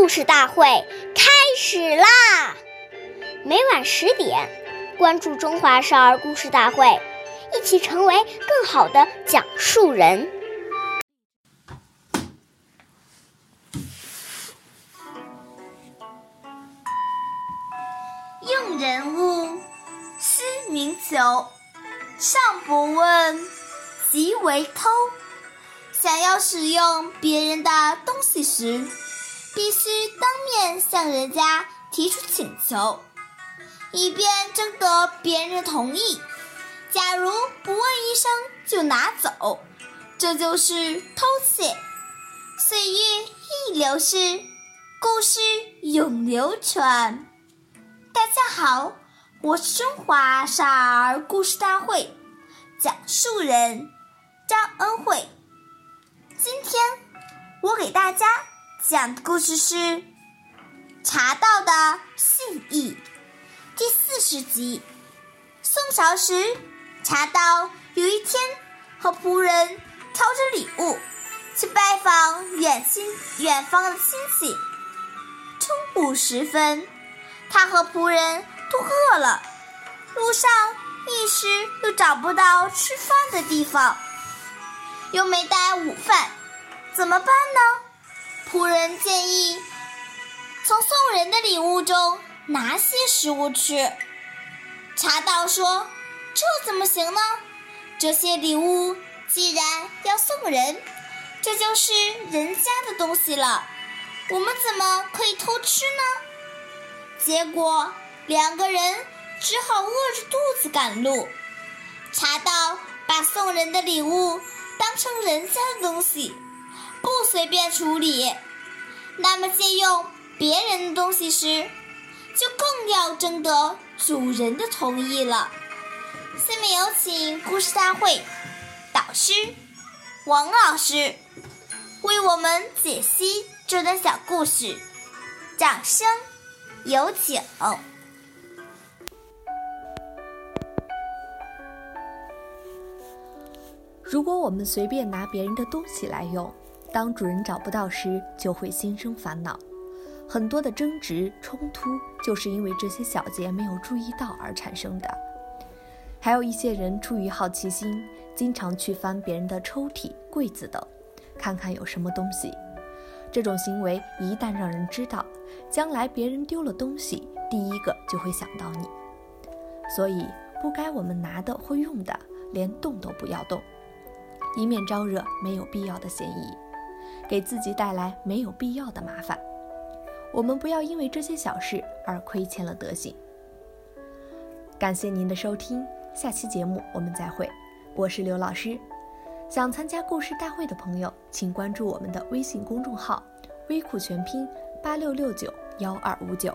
故事大会开始啦！每晚十点，关注《中华少儿故事大会》，一起成为更好的讲述人。用人物，施明求。上不问，即为偷。想要使用别人的东西时，必须当面向人家提出请求，以便征得别人的同意。假如不问一声就拿走，这就是偷窃。岁月易流逝，故事永流传。大家好。我是中华少儿故事大会讲述人张恩惠。今天我给大家讲的故事是《茶道的信义》第四十集。宋朝时，茶道有一天和仆人挑着礼物去拜访远亲远方的亲戚。中午时分，他和仆人。都饿了，路上一时又找不到吃饭的地方，又没带午饭，怎么办呢？仆人建议从送人的礼物中拿些食物吃。茶道说：“这怎么行呢？这些礼物既然要送人，这就是人家的东西了，我们怎么可以偷吃呢？”结果。两个人只好饿着肚子赶路。茶道把送人的礼物当成人家的东西，随便处理。那么借用别人的东西时，就更要征得主人的同意了。下面有请故事大会导师王老师为我们解析这段小故事，掌声有请。如果我们随便拿别人的东西来用，当主人找不到时，就会心生烦恼。很多的争执冲突，就是因为这些小节没有注意到而产生的。还有一些人出于好奇心，经常去翻别人的抽屉、柜子等，看看有什么东西。这种行为一旦让人知道，将来别人丢了东西，第一个就会想到你。所以，不该我们拿的或用的，连动都不要动。以免招惹没有必要的嫌疑，给自己带来没有必要的麻烦。我们不要因为这些小事而亏欠了德行。感谢您的收听，下期节目我们再会。我是刘老师。想参加故事大会的朋友，请关注我们的微信公众号“微库全拼八六六九幺二五九”。